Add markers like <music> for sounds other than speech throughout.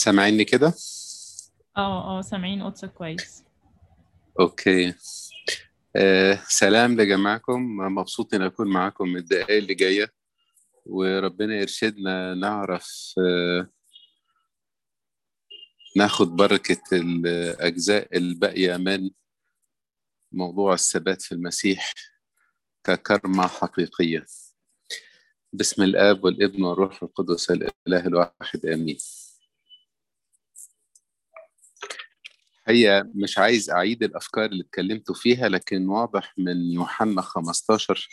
سامعيني كده؟ آه آه سامعين قدسك كويس. أوكي. آه سلام لجماعكم. مبسوط إن أكون معاكم الدقايق اللي جاية وربنا يرشدنا نعرف آه ناخد بركة الأجزاء الباقية من موضوع الثبات في المسيح ككرمة حقيقية. بسم الآب والابن والروح القدس الإله الواحد آمين. هي مش عايز أعيد الأفكار اللي اتكلمتوا فيها لكن واضح من يوحنا 15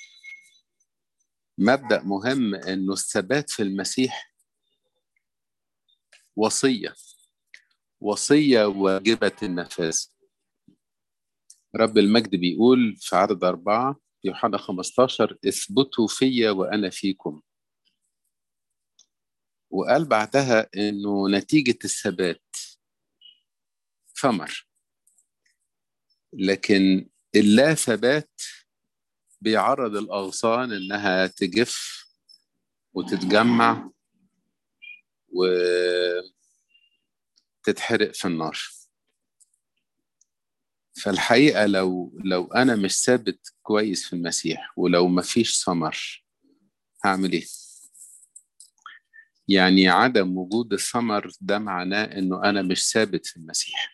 مبدأ مهم إنه الثبات في المسيح وصية وصية واجبة النفاذ رب المجد بيقول في عدد أربعة يوحنا 15 اثبتوا فيا وأنا فيكم. وقال بعدها إنه نتيجة الثبات ثمر لكن اللا ثبات بيعرض الأغصان إنها تجف وتتجمع وتتحرق في النار. فالحقيقة لو لو أنا مش ثابت كويس في المسيح ولو مفيش ثمر هعمل إيه؟ يعني عدم وجود الثمر ده معناه إنه أنا مش ثابت في المسيح.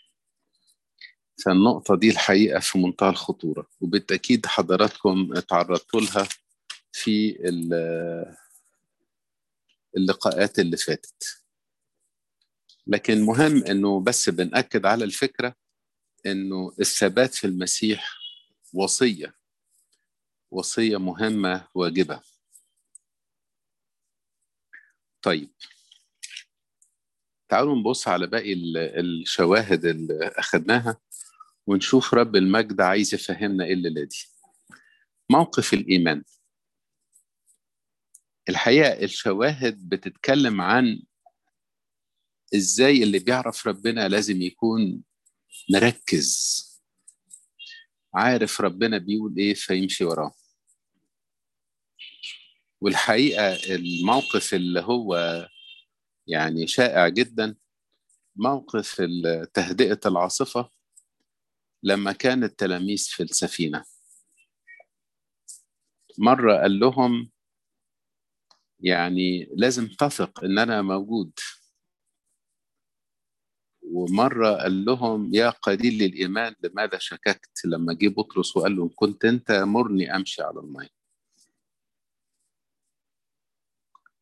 فالنقطة دي الحقيقة في منتهى الخطورة وبالتأكيد حضراتكم تعرضتوا لها في اللقاءات اللي فاتت. لكن مهم إنه بس بنأكد على الفكرة إنه الثبات في المسيح وصية وصية مهمة واجبة. طيب. تعالوا نبص على باقي الشواهد اللي أخدناها. ونشوف رب المجد عايز يفهمنا إيه الليلة دي. موقف الإيمان. الحقيقة الشواهد بتتكلم عن إزاي اللي بيعرف ربنا لازم يكون مركز. عارف ربنا بيقول إيه فيمشي وراه. والحقيقة الموقف اللي هو يعني شائع جدا موقف تهدئة العاصفة. لما كان التلاميذ في السفينة. مرة قال لهم يعني لازم تثق إن أنا موجود. ومرة قال لهم يا قليل الإيمان لماذا شككت؟ لما جه بطرس وقال لهم كنت أنت مرني أمشي على الماء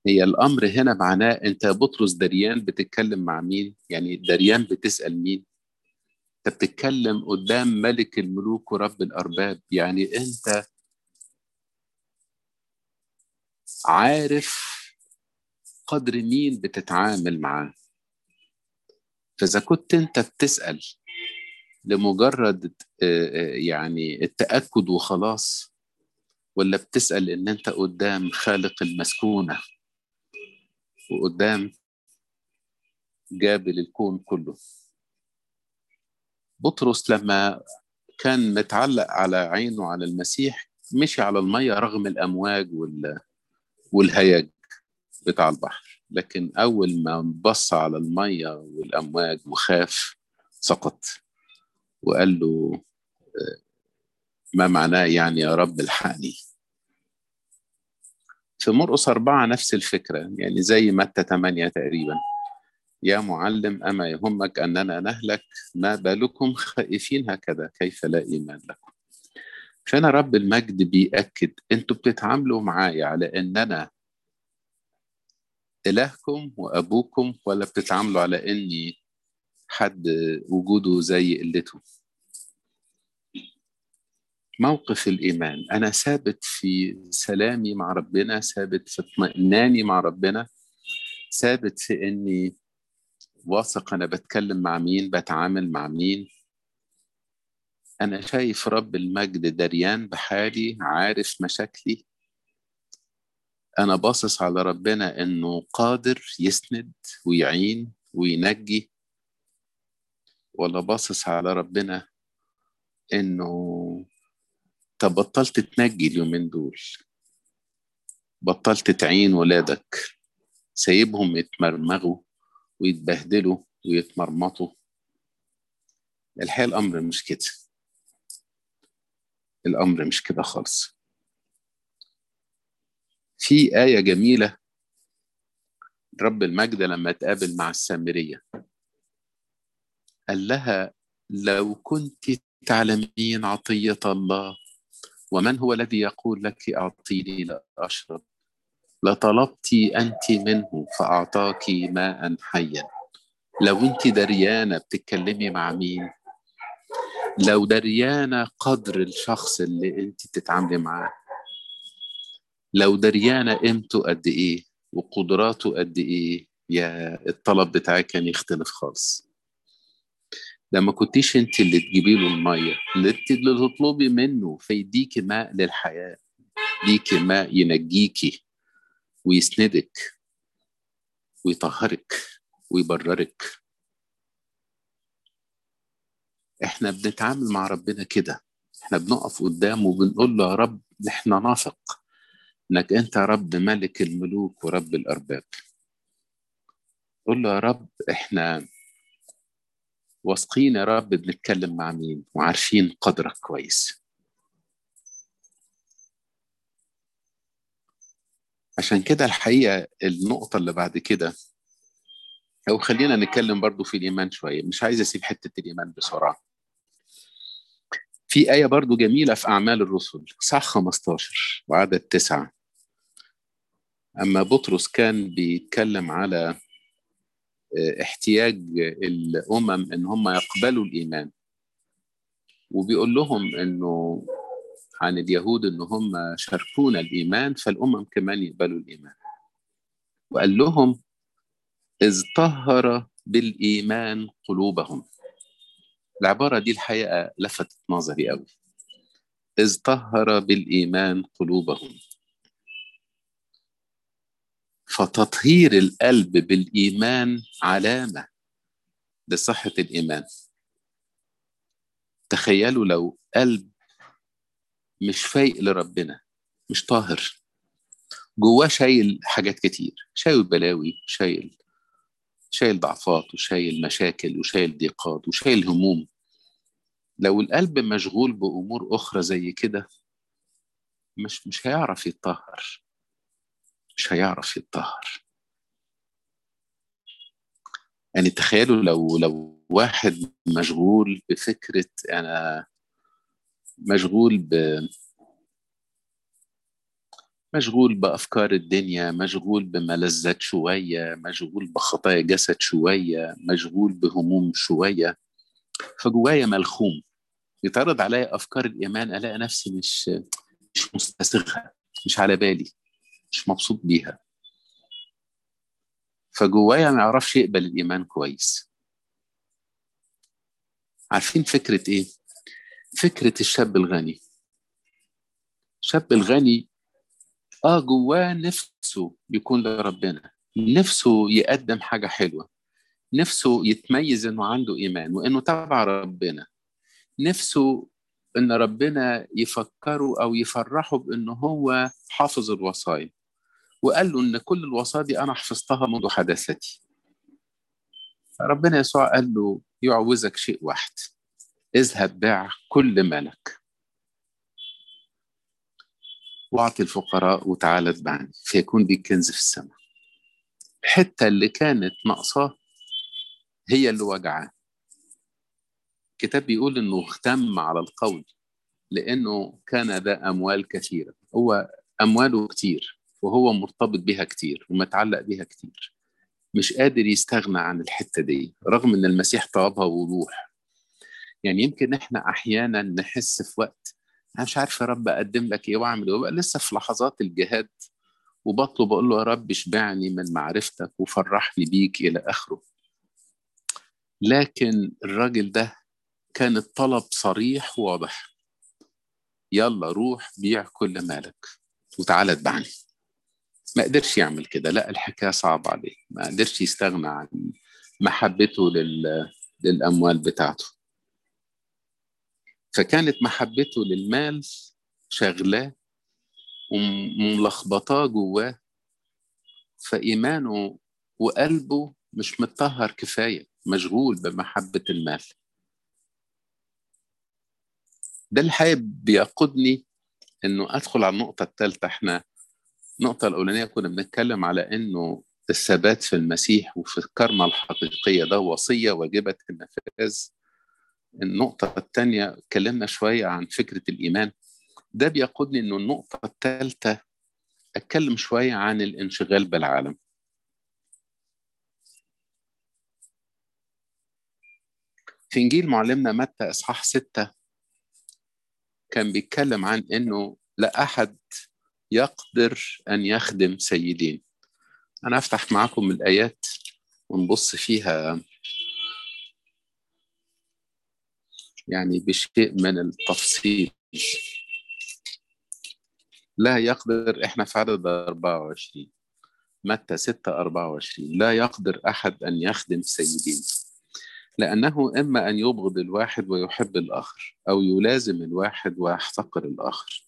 هي الأمر هنا معناه أنت بطرس دريان بتتكلم مع مين؟ يعني دريان بتسأل مين؟ أنت بتتكلم قدام ملك الملوك ورب الأرباب. يعني أنت عارف قدر مين بتتعامل معاه. فإذا كنت أنت بتسأل لمجرد يعني التأكد وخلاص ولا بتسأل إن أنت قدام خالق المسكونة وقدام جابل الكون كله؟ بطرس لما كان متعلق على عينه على المسيح مشي على المية رغم الأمواج وال... والهياج بتاع البحر. لكن أول ما بص على المية والأمواج وخاف سقط وقال له ما معناه يعني يا رب الحقني. في مرقس أربعة نفس الفكرة يعني زي متى ثمانية تقريباً. يا معلم أما يهمك أننا نهلك ما بالكم؟ <laughs> خائفين هكذا كيف لا إيمان لكم؟ فأنا رب المجد بيأكد أنتوا بتتعاملوا معايا على أن أنا إلهكم وأبوكم ولا بتتعاملوا على أني حد وجوده زي قلته موقف الإيمان أنا ثابت في سلامي مع ربنا ثابت في اطمئناني مع ربنا ثابت في أني واثق أنا بتكلم مع مين بتعامل مع مين. أنا شايف رب المجد دريان بحالي عارف مشاكلي. أنا باصص على ربنا إنه قادر يسند ويعين وينجي. ولا باصص على ربنا إنه طب بطلت تنجي اليومين دول؟ بطلت تعين ولادك. سايبهم يتمرمغوا. ويتبهدلوا ويتمرمطوا. الحقيقة الأمر مش كده. الأمر مش كده خالص. في آية جميلة. رب المجد لما تقابل مع السامرية. قال لها لو كنت تعلمين عطية الله ومن هو الذي يقول لك أعطيني لا أشرب لطلبت أنت منه فأعطاك ماء حيا. لو أنت دريانة بتتكلمي مع مين؟ لو دريانة قدر الشخص اللي أنت بتتعاملي معاه. لو دريانة قيمته قد إيه وقدراته قد إيه يا الطلب بتاعك كان يختلف خالص. ده ما كنتيش أنت اللي تجيبي له المية اللي تطلبي منه فيديكي ماء للحياة يديكي ماء ينجيكي. ويسندك ويطهرك ويبررك. إحنا بنتعامل مع ربنا كده. إحنا بنقف قدامه وبنقول له يا رب إحنا نثق إنك أنت رب ملك الملوك ورب الأرباب. قول له يا رب إحنا واثقين يا رب بنتكلم مع مين؟ وعارفين قدرك كويس. عشان كده الحقيقة النقطة اللي بعد كده أو خلينا نتكلم برضو في الإيمان شوية مش عايز أسيب حتة الإيمان بسرعة. في آية برضو جميلة في أعمال الرسل صح 15 وعدد تسعة. أما بطرس كان بيتكلم على احتياج الأمم إن هم يقبلوا الإيمان. وبيقول لهم إنه عن اليهود إن هم شاركونا الإيمان فالأمم كمان يقبلوا الإيمان. وقال لهم إذ طهر بالإيمان قلوبهم. العبارة دي الحقيقة لفتت نظري قوي. إذ طهر بالإيمان قلوبهم. فتطهير القلب بالإيمان علامة لصحة الإيمان. تخيلوا لو قلب مش فايق لربنا مش طاهر. جواه شايل حاجات كتير شايل بلاوي شايل شايل ضعفات وشايل مشاكل وشايل ضيقات وشايل هموم. لو القلب مشغول بأمور أخرى زي كده مش مش هيعرف يتطهر. مش هيعرف يتطهر. يعني تخيلوا لو لو واحد مشغول بفكرة أنا مشغول ب مشغول بأفكار الدنيا مشغول بملذات شوية مشغول بخطايا جسد شوية مشغول بهموم شوية. فجوايا ملخوم. يتعرض عليا أفكار الإيمان ألاقي نفسي مش مش مستسغها مش على بالي مش مبسوط بيها. فجوايا ما يعرفش يقبل الإيمان كويس. عارفين فكرة إيه؟ فكرة الشاب الغني. الشاب الغني آه جواه نفسه يكون لربنا نفسه يقدم حاجة حلوة نفسه يتميز إنه عنده إيمان وإنه تبع ربنا نفسه إن ربنا يفكره أو يفرحه بإنه هو حافظ الوصايا. وقال له إن كل الوصايا دي أنا حفظتها منذ حداثتي. ربنا يسوع قال له يعوزك شيء واحد. اذهب بيع كل مالك واعطي الفقراء وتعالى اتبعني. فيكون لي كنز في السماء. الحتة اللي كانت ناقصاه هي اللي وجعاه الكتاب بيقول إنه اختم على القول لأنه كان ذا أموال كثيرة. هو أمواله كتير وهو مرتبط بها كتير ومتعلق بها كتير. مش قادر يستغنى عن الحتة دي رغم إن المسيح طلبها وضوح يعني يمكن إحنا أحيانا نحس في وقت أنا مش عارف يا رب أقدم لك إيه وأعمل إيه وبقى لسه في لحظات الجهاد وبطلب أقول له يا رب اشبعني من معرفتك وفرحني بيك إلى آخره. لكن الراجل ده كان الطلب صريح وواضح. يلا روح بيع كل مالك وتعالى اتبعني. ما قدرش يعمل كده لا الحكاية صعبة عليه ما قدرش يستغنى عن محبته لل... للأموال بتاعته. فكانت محبته للمال شغلاه وملخبطاه جواه فإيمانه وقلبه مش متطهر كفاية مشغول بمحبة المال. ده الحقيقة بيقودني إنه أدخل على النقطة الثالثة إحنا النقطة الأولانية كنا بنتكلم على إنه الثبات في المسيح وفي الكرمة الحقيقية ده وصية واجبة النفاذ النقطة الثانية اتكلمنا شوية عن فكرة الإيمان. ده بيقودني إنه النقطة الثالثة أتكلم شوية عن الانشغال بالعالم. في إنجيل معلمنا متى إصحاح ستة كان بيتكلم عن إنه لا أحد يقدر أن يخدم سيدين. أنا أفتح معاكم الآيات ونبص فيها. يعني بشيء من التفصيل. لا يقدر إحنا في عدد 24 متى؟ 6 24 لا يقدر أحد أن يخدم سيدين. لأنه إما أن يبغض الواحد ويحب الآخر أو يلازم الواحد ويحتقر الآخر.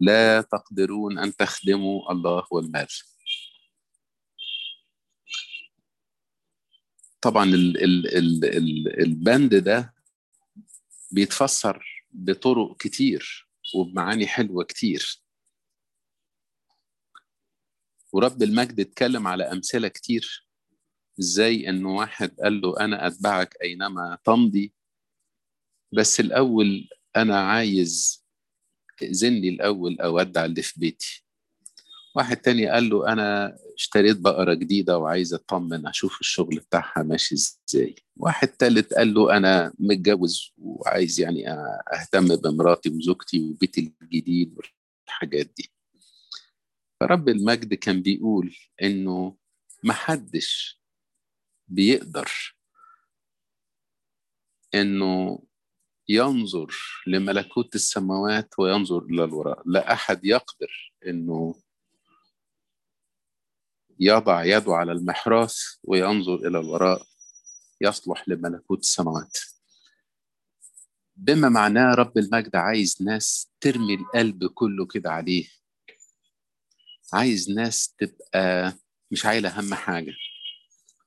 لا تقدرون أن تخدموا الله والمال. طبعا ال ال ال ال البند ده بيتفسر بطرق كتير وبمعاني حلوة كتير. ورب المجد اتكلم على أمثلة كتير. إزاي انه واحد قال له أنا أتبعك أينما تمضي؟ بس الأول أنا عايز ائذن لي الأول اودع اللي في بيتي. واحد تاني قال له أنا اشتريت بقرة جديدة وعايز أطمن أشوف الشغل بتاعها ماشي إزاي. واحد تالت قال له أنا متجوز وعايز يعني أهتم بمراتي وزوجتي وبيتي الجديد والحاجات دي. فرب المجد كان بيقول إنه محدش بيقدر إنه ينظر لملكوت السماوات وينظر إلى الوراء لا أحد يقدر إنه يضع يده على المحراث وينظر إلى الوراء يصلح لملكوت السماوات. بما معناه رب المجد عايز ناس ترمي القلب كله كده عليه. عايز ناس تبقى مش عايلة هم حاجة.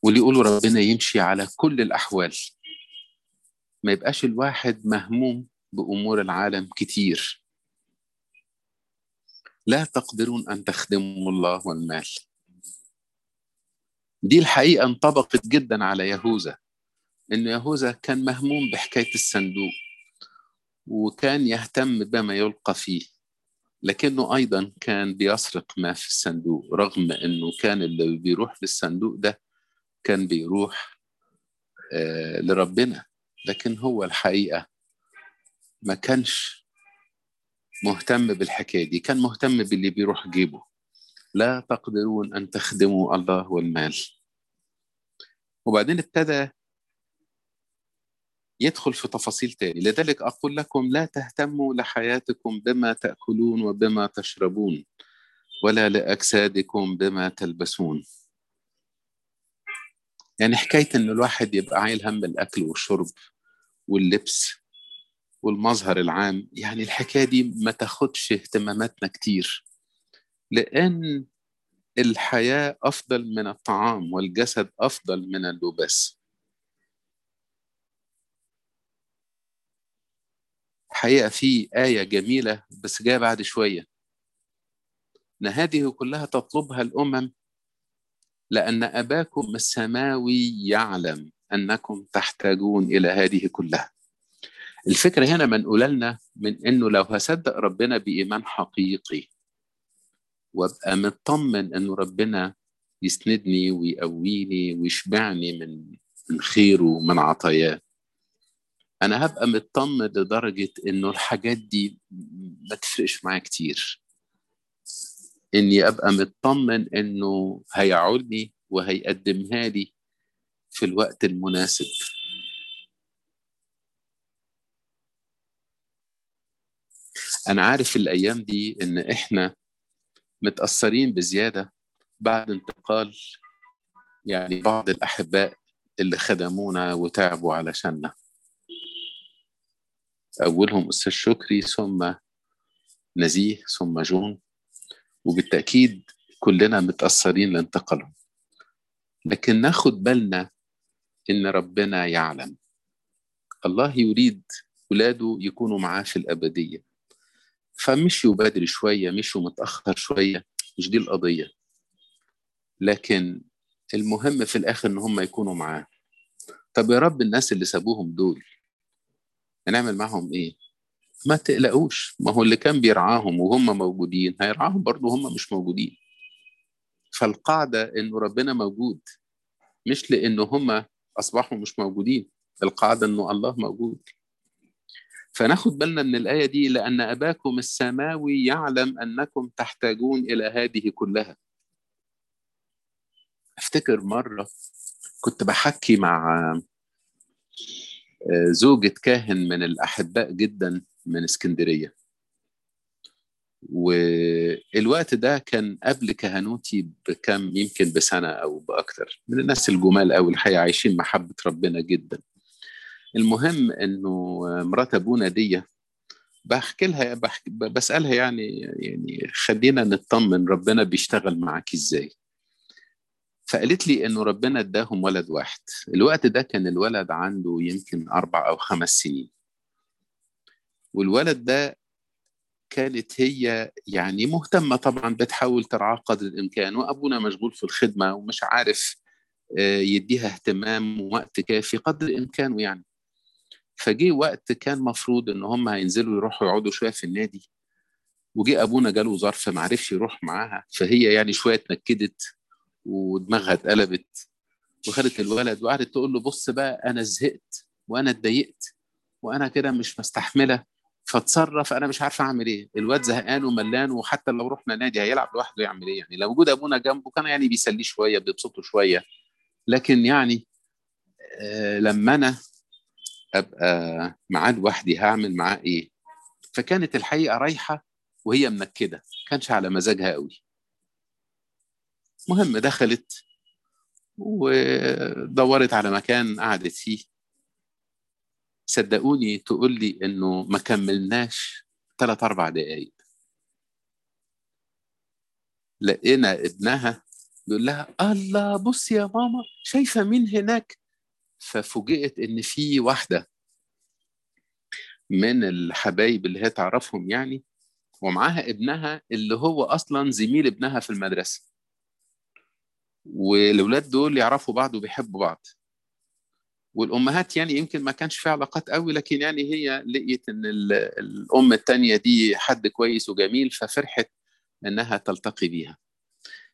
واللي يقولوا ربنا يمشي على كل الأحوال. ما يبقاش الواحد مهموم بأمور العالم كتير. لا تقدرون أن تخدموا الله والمال. دي الحقيقة انطبقت جدا على يهوذا إن يهوذا كان مهموم بحكاية الصندوق وكان يهتم بما يلقى فيه لكنه أيضا كان بيسرق ما في الصندوق رغم أنه كان اللي بيروح للصندوق ده كان بيروح آه لربنا لكن هو الحقيقة ما كانش مهتم بالحكاية دي كان مهتم باللي بيروح جيبه. لا تقدرون أن تخدموا الله والمال. وبعدين ابتدى يدخل في تفاصيل تاني. لذلك أقول لكم لا تهتموا لحياتكم بما تأكلون وبما تشربون ولا لأجسادكم بما تلبسون. يعني حكاية إن الواحد يبقى عايل هم الأكل والشرب واللبس والمظهر العام يعني الحكاية دي ما تاخدش اهتماماتنا كتير. لأن الحياة أفضل من الطعام والجسد أفضل من اللباس. حقيقة في آية جميلة بس جاية بعد شوية. إن هذه كلها تطلبها الأمم لأن أباكم السماوي يعلم أنكم تحتاجون إلى هذه كلها. الفكرة هنا منقولة لنا من إنه لو هصدق ربنا بإيمان حقيقي وابقى مطمن إنه ربنا يسندني ويقويني ويشبعني من من خيره ومن عطاياه. أنا هبقى مطمن لدرجة إنه الحاجات دي ما تفرقش معايا كتير. إني أبقى مطمن إنه هيعولني وهيقدمها لي في الوقت المناسب. أنا عارف الأيام دي إن إحنا متأثرين بزيادة بعد انتقال يعني بعض الأحباء اللي خدمونا وتعبوا علشاننا. أولهم أستاذ شكري ثم نزيه ثم جون وبالتأكيد كلنا متأثرين لانتقالهم. لكن ناخد بالنا إن ربنا يعلم. الله يريد ولاده يكونوا معاه في الأبدية. فمشيوا بدري شوية مشوا متأخر شوية مش دي القضية. لكن المهم في الآخر إن هم يكونوا معاه. طب يا رب الناس اللي سابوهم دول هنعمل معهم إيه؟ ما تقلقوش. ما هو اللي كان بيرعاهم وهم موجودين هيرعاهم برضه هم مش موجودين. فالقاعدة إنه ربنا موجود مش لأنه هم أصبحوا مش موجودين. القاعدة إنه الله موجود. فناخد بالنا من الآية دي لأن أباكم السماوي يعلم أنكم تحتاجون إلى هذه كلها. أفتكر مرة كنت بحكي مع زوجة كاهن من الأحباء جدا من اسكندرية. والوقت ده كان قبل كهنوتي بكم يمكن بسنة أو بأكتر من الناس الجمال أو الحقيقة عايشين محبة ربنا جدا. المهم إنه مرات ابونا دي بحكي لها بحكي بسألها يعني يعني خلينا نطمن ربنا بيشتغل معاك إزاي. فقالت لي إنه ربنا إداهم ولد واحد. الوقت ده كان الولد عنده يمكن أربع أو خمس سنين. والولد ده كانت هي يعني مهتمة طبعا بتحاول ترعاه قدر الإمكان وأبونا مشغول في الخدمة ومش عارف يديها اهتمام ووقت كافي قدر امكانه يعني. فجه وقت كان مفروض إن هم هينزلوا يروحوا يقعدوا شوية في النادي. وجه أبونا جاله ظرف ما عرفش يروح معاها. فهي يعني شوية اتنكدت ودماغها اتقلبت وخدت الولد وقعدت تقول له بص بقى أنا زهقت وأنا اتضايقت وأنا كده مش مستحملة فاتصرف أنا مش عارفه أعمل إيه. الواد زهقان وملان وحتى لو رحنا نادي هيلعب لوحده يعمل إيه يعني؟ لو وجود أبونا جنبه كان يعني بيسليه شوية بيبسطه شوية. لكن يعني آه لما أنا أبقى معاه لوحدي هعمل معاه إيه؟ فكانت الحقيقة رايحة وهي منكدة كانش على مزاجها قوي. مهم دخلت ودورت على مكان قعدت فيه. صدقوني تقول لي إنه ما كملناش ثلاث أربع دقايق. لقينا ابنها بيقول لها الله بص يا ماما شايفة مين هناك؟ ففوجئت إن في واحدة من الحبايب اللي هي تعرفهم يعني ومعاها ابنها اللي هو أصلا زميل ابنها في المدرسة. والاولاد دول يعرفوا بعض وبيحبوا بعض. والأمهات يعني يمكن ما كانش في علاقات قوي لكن يعني هي لقيت إن الأم الثانية دي حد كويس وجميل ففرحت إنها تلتقي بيها.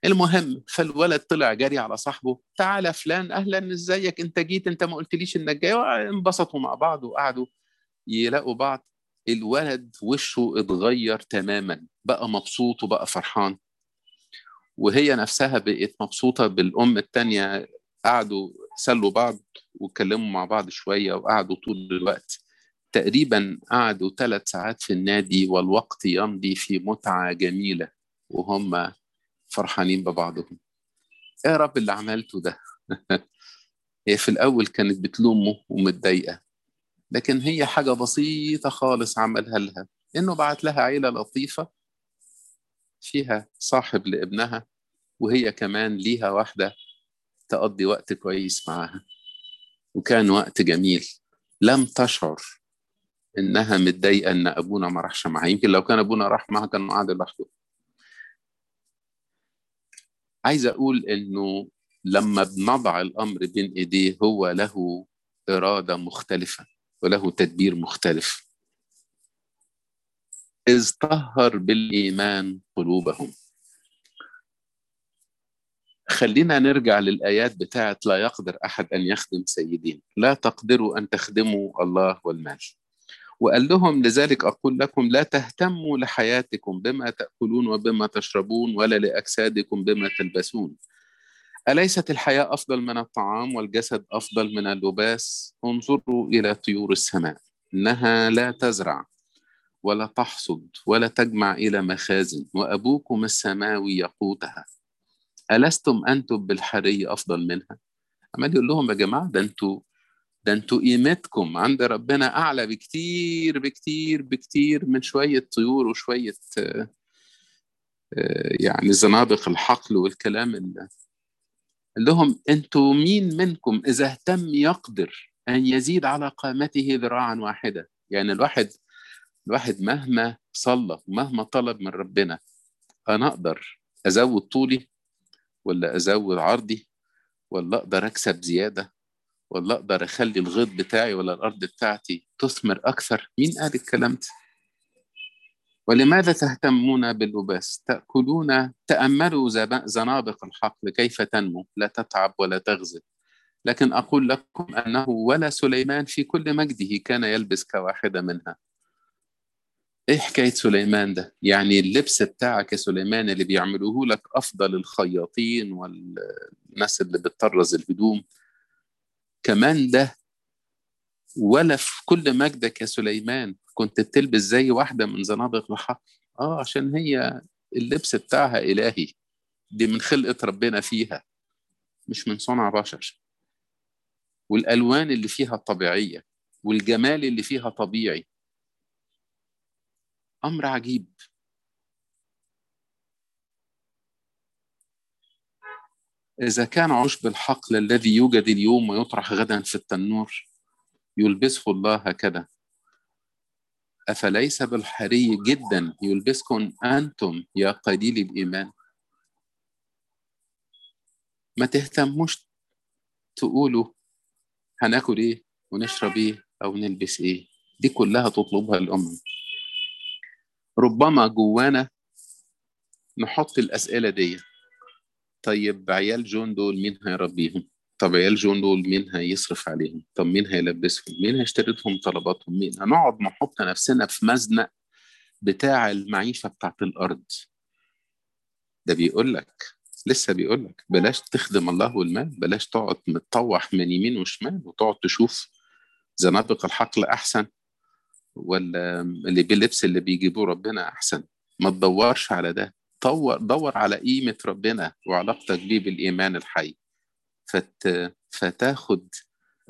المهم فالولد طلع جري على صاحبه تعالى فلان أهلا إزيك؟ أنت جيت أنت ما قلتليش إنك جاي. انبسطوا مع بعض وقعدوا يلاقوا بعض. الولد وشه اتغير تماما بقى مبسوط وبقى فرحان. وهي نفسها بقت مبسوطة بالأم التانية قعدوا سلوا بعض واتكلموا مع بعض شوية وقعدوا طول الوقت. تقريبا قعدوا ثلاث ساعات في النادي والوقت يمضي في متعة جميلة وهم فرحانين ببعضهم. إيه يا رب اللي عملته ده. <laughs> هي في الأول كانت بتلومه ومتضايقة لكن هي حاجة بسيطة خالص عملها لها. إنه بعت لها عيلة لطيفة فيها صاحب لابنها وهي كمان ليها واحدة تقضي وقت كويس معاها. وكان وقت جميل. لم تشعر إنها متضايقة إن أبونا ما راحش معاها. يمكن لو كان أبونا راح معاها كان قاعد لوحده. عايز أقول إنه لما بنضع الأمر بين إيديه هو له إرادة مختلفة وله تدبير مختلف. إذ طهر بالإيمان قلوبهم. خلينا نرجع للآيات بتاعت لا يقدر أحد أن يخدم سيدين. لا تقدروا أن تخدموا الله والمال. وقال لهم لذلك أقول لكم لا تهتموا لحياتكم بما تأكلون وبما تشربون ولا لأجسادكم بما تلبسون. أليست الحياة أفضل من الطعام والجسد أفضل من اللباس؟ انظروا إلى طيور السماء إنها لا تزرع ولا تحصد ولا تجمع إلى مخازن وأبوكم السماوي يقوتها ألستم أنتم بالحري أفضل منها؟ عمال يقول لهم يا جماعة ده أنتوا ده أنتوا قيمتكم عند ربنا أعلى بكتير بكتير بكتير من شوية طيور وشوية يعني زنابق الحقل والكلام قال لهم أنتوا مين منكم إذا اهتم يقدر أن يزيد على قامته ذراعا واحدة؟ يعني الواحد الواحد مهما صلى ومهما طلب من ربنا أنا أقدر أزود طولي ولا أزود عرضي ولا أقدر أكسب زيادة؟ ولا أقدر أخلي الغيط بتاعي ولا الأرض بتاعتي تثمر أكثر؟ مين قال الكلام ده؟ ولماذا تهتمون باللباس تأكلون تأملوا زنابق الحقل كيف تنمو؟ لا تتعب ولا تغزل. لكن أقول لكم أنه ولا سليمان في كل مجده كان يلبس كواحده منها. إيه حكاية سليمان ده؟ يعني اللبس بتاعك يا سليمان اللي بيعملوه لك أفضل الخياطين والناس اللي بتطرز الهدوم. كمان ده ولا في كل مجدك يا سليمان كنت بتلبس زي واحدة من زنابق الحق. آه عشان هي اللبس بتاعها إلهي. دي من خلقة ربنا فيها مش من صنع بشر. والألوان اللي فيها طبيعية والجمال اللي فيها طبيعي. أمر عجيب. إذا كان عشب الحقل الذي يوجد اليوم ويطرح غدا في التنور يلبسه الله هكذا. أفليس بالحري جدا يلبسكم أنتم يا قليل الإيمان؟ ما تهتموش تقولوا هناكل إيه ونشرب إيه أو نلبس إيه؟ دي كلها تطلبها الأمم. ربما جوانا نحط الأسئلة دي طيب عيال جون دول مين هيربيهم؟ طب عيال جون دول مين هيصرف عليهم؟ طب مين هيلبسهم؟ مين هيشتري لهم طلباتهم؟ مين؟ هنقعد نحط نفسنا في مزنق بتاع المعيشة بتاعت الأرض. ده بيقول لك لسه بيقول لك بلاش تخدم الله والمال بلاش تقعد متطوح من يمين وشمال وتقعد تشوف زنابق الحقل أحسن ولا اللي باللبس اللي بيجيبوه ربنا أحسن. ما تدورش على ده. دور دور على قيمة ربنا وعلاقتك بيه بالإيمان الحي. فت فتاخد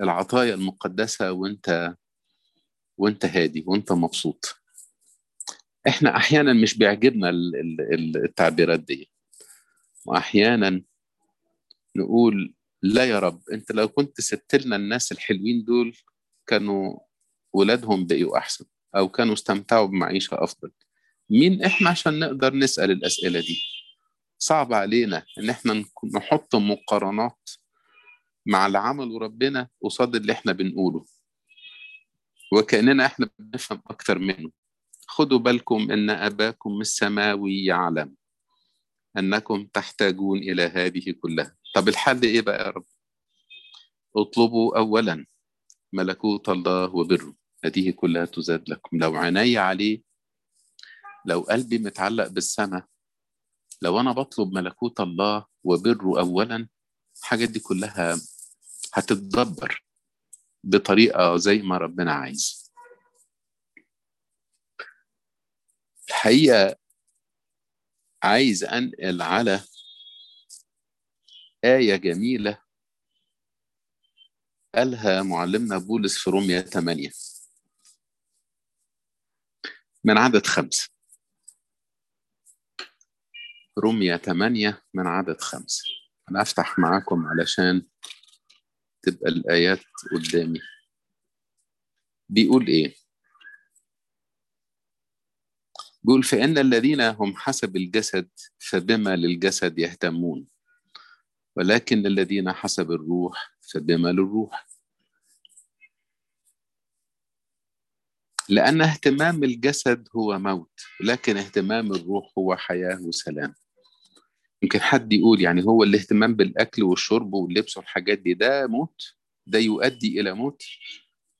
العطايا المقدسة وانت وانت هادي وانت مبسوط. إحنا أحيانا مش بيعجبنا التعبيرات دي. وأحيانا نقول لا يا رب أنت لو كنت سبت لنا الناس الحلوين دول كانوا ولادهم بقيوا أحسن أو كانوا استمتعوا بمعيشة أفضل. مين إحنا عشان نقدر نسأل الأسئلة دي؟ صعب علينا إن إحنا نحط مقارنات مع اللي عمله ربنا قصاد اللي إحنا بنقوله. وكأننا إحنا بنفهم أكتر منه. خدوا بالكم إن أباكم السماوي يعلم أنكم تحتاجون إلى هذه كلها. طب الحل إيه بقى يا رب؟ اطلبوا اولا ملكوت الله وبره. هذه كلها تزاد لكم. لو عيني عليه لو قلبي متعلق بالسماء لو أنا بطلب ملكوت الله وبره اولا الحاجات دي كلها هتتدبر بطريقة زي ما ربنا عايز. الحقيقة عايز أنقل على آية جميلة قالها معلمنا بولس في روميا 8 من عدد خمسة. روميا 8 من عدد خمسة. أنا أفتح معاكم علشان تبقى الآيات قدامي. بيقول إيه؟ بيقول فإن الذين هم حسب الجسد فبما للجسد يهتمون. ولكن الذين حسب الروح فبما للروح. لأن اهتمام الجسد هو موت لكن اهتمام الروح هو حياة وسلام. يمكن حد يقول يعني هو الاهتمام بالأكل والشرب واللبس والحاجات دي ده موت ده يؤدي إلى موت.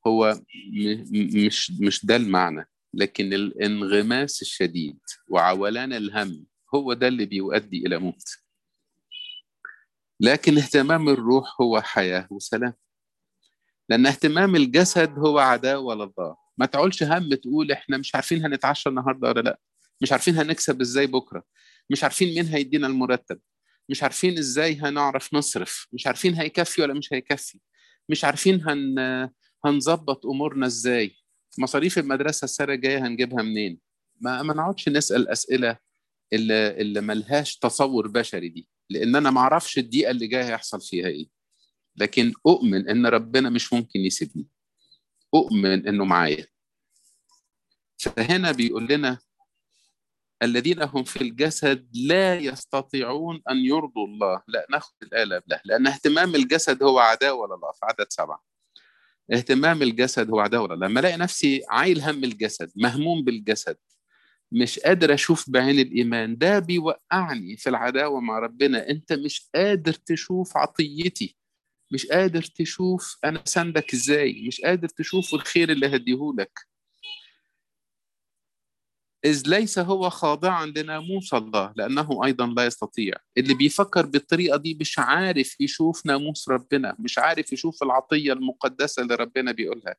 هو مش مش ده المعنى. لكن الانغماس الشديد وعولان الهم هو ده اللي بيؤدي إلى موت. لكن اهتمام الروح هو حياة وسلام. لأن اهتمام الجسد هو عداوة لله ما تعولش هم تقول إحنا مش عارفين هنتعشى النهارده ولا لأ. مش عارفين هنكسب إزاي بكرة. مش عارفين مين هيدينا المرتب مش عارفين إزاي هنعرف نصرف مش عارفين هيكفي ولا مش هيكفي مش عارفين هن هنظبط أمورنا إزاي. مصاريف المدرسة السنة الجاية هنجيبها منين؟ ما ما نقعدش نسأل أسئلة اللي اللي ملهاش تصور بشري دي لأن أنا ما أعرفش الدقيقة اللي جاية هيحصل فيها إيه. لكن أؤمن إن ربنا مش ممكن يسيبني. أؤمن إنه معايا. فهنا بيقول لنا الذين هم في الجسد لا يستطيعون أن يرضوا الله. لا ناخد الايه قبلها. لأن اهتمام الجسد هو عداوه لله في عدد سبعة. اهتمام الجسد هو عداوه لله لما ألاقي نفسي عايل هم الجسد مهموم بالجسد مش قادر أشوف بعين الإيمان ده بيوقعني في العداوة مع ربنا. أنت مش قادر تشوف عطيتي مش قادر تشوف أنا سندك إزاي مش قادر تشوف الخير اللي هديهولك. إذ ليس هو خاضعا لناموس الله لأنه أيضا لا يستطيع. اللي بيفكر بالطريقة دي مش عارف يشوف ناموس ربنا مش عارف يشوف العطية المقدسة اللي ربنا بيقولها.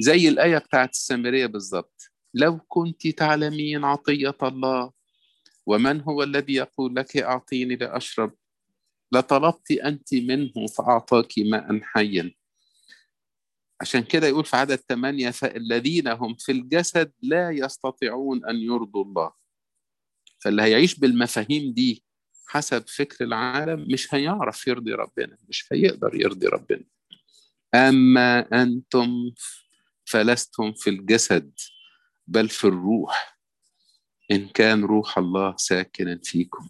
زي الآية بتاعت السامرية بالظبط. لو كنت تعلمين عطية الله ومن هو الذي يقول لك أعطيني لأشرب؟ لطلبت أنت منه فأعطاك ماء حيا. عشان كده يقول في عدد ثمانية فالذين هم في الجسد لا يستطيعون أن يرضوا الله. فاللي هيعيش بالمفاهيم دي حسب فكر العالم مش هيعرف يرضي ربنا مش هيقدر يرضي ربنا. أما أنتم فلستم في الجسد بل في الروح. إن كان روح الله ساكنا فيكم.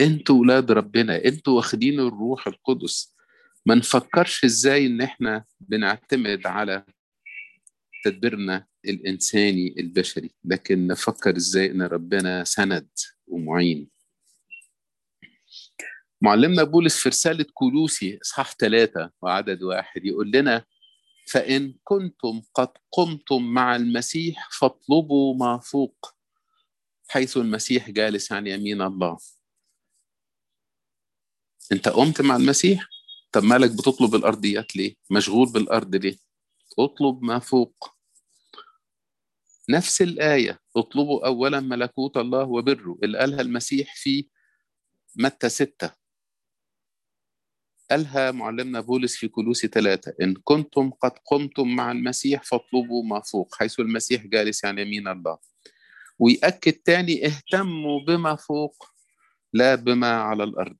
أنتوا ولاد ربنا أنتوا واخدين الروح القدس. ما نفكرش إزاي إن إحنا بنعتمد على تدبيرنا الإنساني البشري لكن نفكر إزاي إن ربنا سند ومعين. معلمنا بولس في رسالة كولوسي إصحاح ثلاثة وعدد واحد يقول لنا فإن كنتم قد قمتم مع المسيح فاطلبوا ما فوق حيث المسيح جالس عن يمين الله. أنت قمت مع المسيح؟ طب مالك بتطلب الأرضيات ليه؟ مشغول بالأرض ليه؟ اطلب ما فوق. نفس الآية اطلبوا أولا ملكوت الله وبره اللي قالها المسيح في متى ستة؟ قالها معلمنا بولس في كلوسي ثلاثة إن كنتم قد قمتم مع المسيح فاطلبوا ما فوق حيث المسيح جالس عن يمين الله. ويأكد تاني اهتموا بما فوق لا بما على الأرض.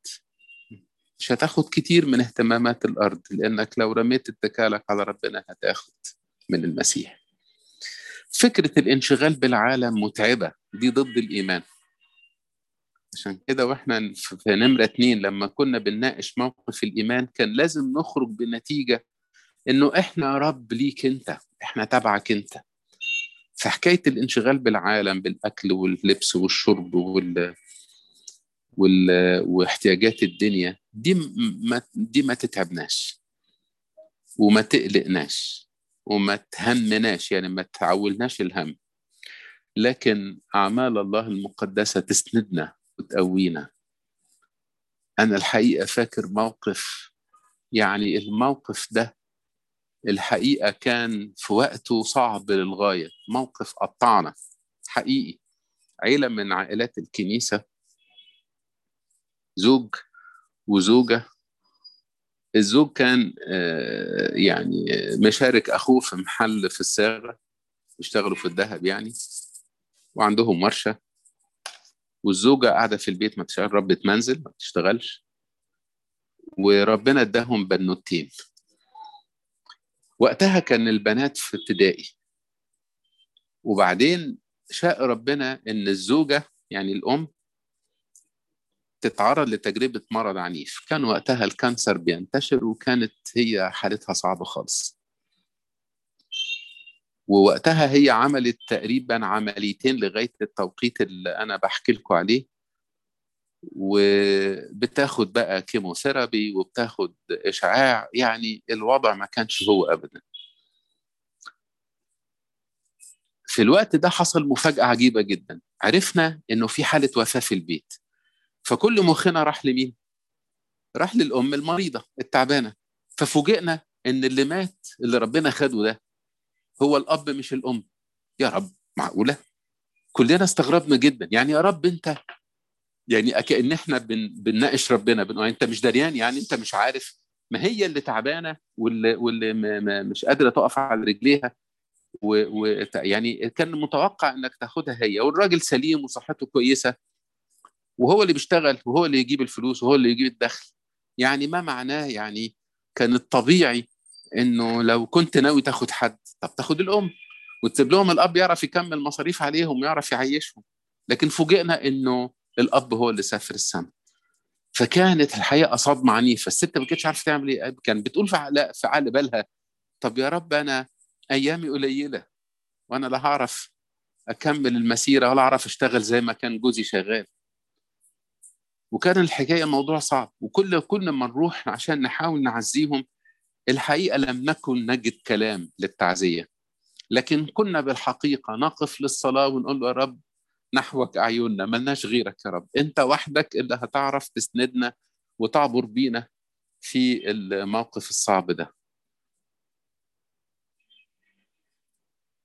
مش هتاخد كتير من اهتمامات الأرض لأنك لو رميت اتكالك على ربنا هتاخد من المسيح. فكرة الانشغال بالعالم متعبة دي ضد الإيمان. عشان كده وإحنا في نمرة اتنين لما كنا بنناقش موقف الإيمان كان لازم نخرج بنتيجة إنه إحنا يا رب ليك أنت إحنا تبعك أنت. فحكاية الانشغال بالعالم بالأكل واللبس والشرب وال وال... واحتياجات الدنيا دي ما دي ما تتعبناش. وما تقلقناش. وما تهمناش يعني ما تعولناش الهم. لكن أعمال الله المقدسة تسندنا وتقوينا. أنا الحقيقة فاكر موقف يعني الموقف ده الحقيقة كان في وقته صعب للغاية. موقف قطعنا. حقيقي. عيلة من عائلات الكنيسة. زوج وزوجة. الزوج كان يعني مشارك أخوه في محل في الصاغة بيشتغلوا في الذهب يعني وعندهم ورشة. والزوجة قاعدة في البيت ما تشتغل ربة منزل ما بتشتغلش وربنا اداهم بنوتين. وقتها كان البنات في ابتدائي. وبعدين شاء ربنا إن الزوجة يعني الأم تتعرض لتجربة مرض عنيف. كان وقتها الكانسر بينتشر وكانت هي حالتها صعبة خالص. ووقتها هي عملت تقريبا عمليتين لغاية التوقيت اللي أنا بحكي لكم عليه. وبتاخد بقى كيموثيرابي وبتاخد إشعاع يعني الوضع ما كانش هو أبدا. في الوقت ده حصل مفاجأة عجيبة جدا. عرفنا إنه في حالة وفاة في البيت. فكل مخنا راح لمين؟ راح للأم المريضة التعبانة. ففوجئنا إن اللي مات اللي ربنا خده ده هو الأب مش الأم. يا رب معقولة؟ كلنا استغربنا جدا. يعني يا رب أنت يعني كأن إحنا بن... بنناقش ربنا بنقول أنت مش دريان يعني أنت مش عارف. ما هي اللي تعبانة واللي واللي م... م... مش قادرة تقف على رجليها و... و... يعني كان متوقع إنك تاخدها هي. والراجل سليم وصحته كويسة. وهو اللي بيشتغل وهو اللي يجيب الفلوس وهو اللي يجيب الدخل. يعني ما معناه يعني كان الطبيعي إنه لو كنت ناوي تاخد حد طب تاخد الأم. وتسيب لهم الأب يعرف يكمل مصاريف عليهم ويعرف يعيشهم. لكن فوجئنا إنه الأب هو اللي سافر السماء. فكانت الحقيقة صدمه عنيفه الست ما كانتش عارفة تعمل إيه. كان بتقول في عقل بالها طب يا رب أنا أيامي قليلة وأنا لا هعرف أكمل المسيرة ولا اعرف أشتغل زي ما كان جوزي شغال. وكان الحكاية موضوع صعب. وكل كل ما نروح عشان نحاول نعزيهم الحقيقة لم نكن نجد كلام للتعزية. لكن كنا بالحقيقة نقف للصلاة ونقول له يا رب نحوك أعيننا ملناش غيرك يا رب. أنت وحدك اللي هتعرف تسندنا وتعبر بينا في الموقف الصعب ده.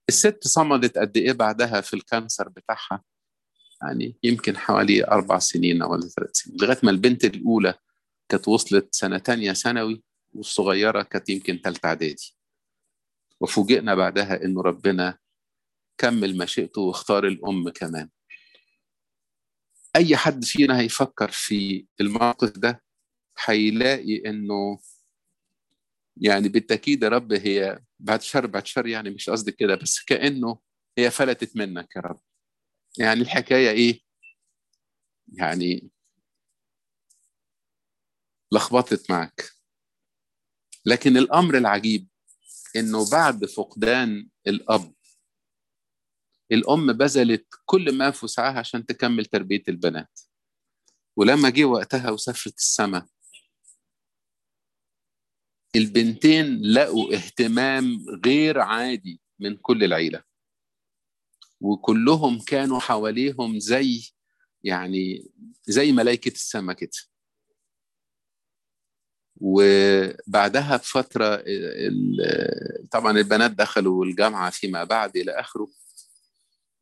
الست صمدت قد إيه بعدها في الكانسر بتاعها؟ يعني يمكن حوالي أربع سنين أو ثلاث سنين لغاية ما البنت الأولى كانت وصلت سنة تانية ثانوي والصغيرة كانت يمكن ثالثه إعدادي. وفوجئنا بعدها إنه ربنا كمل مشيئته واختار الأم كمان. أي حد فينا هيفكر في الموقف ده هيلاقي إنه يعني بالتأكيد يا رب هي بعد شر بعد شر يعني مش قصدي كده بس كأنه هي فلتت منك يا رب. يعني الحكاية إيه؟ يعني لخبطت معك. لكن الأمر العجيب إنه بعد فقدان الأب الأم بذلت كل ما في وسعها عشان تكمل تربية البنات. ولما جه وقتها وسافرت السماء البنتين لقوا اهتمام غير عادي من كل العيلة. وكلهم كانوا حواليهم زي يعني زي ملائكة السماء كده. وبعدها بفترة طبعا البنات دخلوا الجامعة فيما بعد إلى آخره.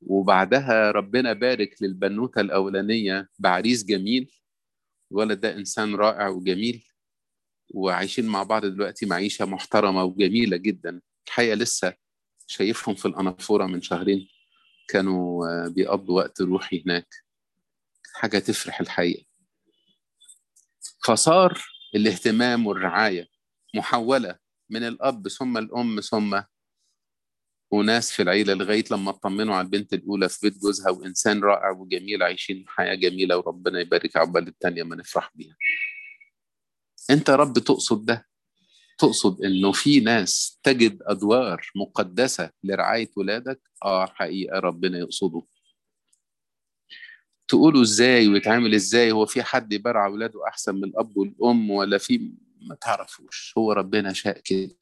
وبعدها ربنا بارك للبنوتة الأولانية بعريس جميل. الولد ده إنسان رائع وجميل. وعايشين مع بعض دلوقتي معيشة محترمة وجميلة جدا. الحقيقة لسه شايفهم في الانافوره من شهرين. كانوا بيقضوا وقت روحي هناك. حاجة تفرح الحقيقة. فصار الاهتمام والرعاية محولة من الأب ثم الأم ثم وناس في العيلة لغاية لما اطمنوا على البنت الأولى في بيت جوزها وإنسان رائع وجميل عايشين حياة جميلة وربنا يبارك عقبال التانية ما نفرح بيها. أنت رب تقصد ده؟ تقصد إنه في ناس تجد أدوار مقدسة لرعاية ولادك؟ آه حقيقة ربنا يقصده. تقولوا إزاي ويتعامل إزاي؟ هو في حد يبرع اولاده أحسن من الاب والأم ولا في؟ ما تعرفوش. هو ربنا شاء كده.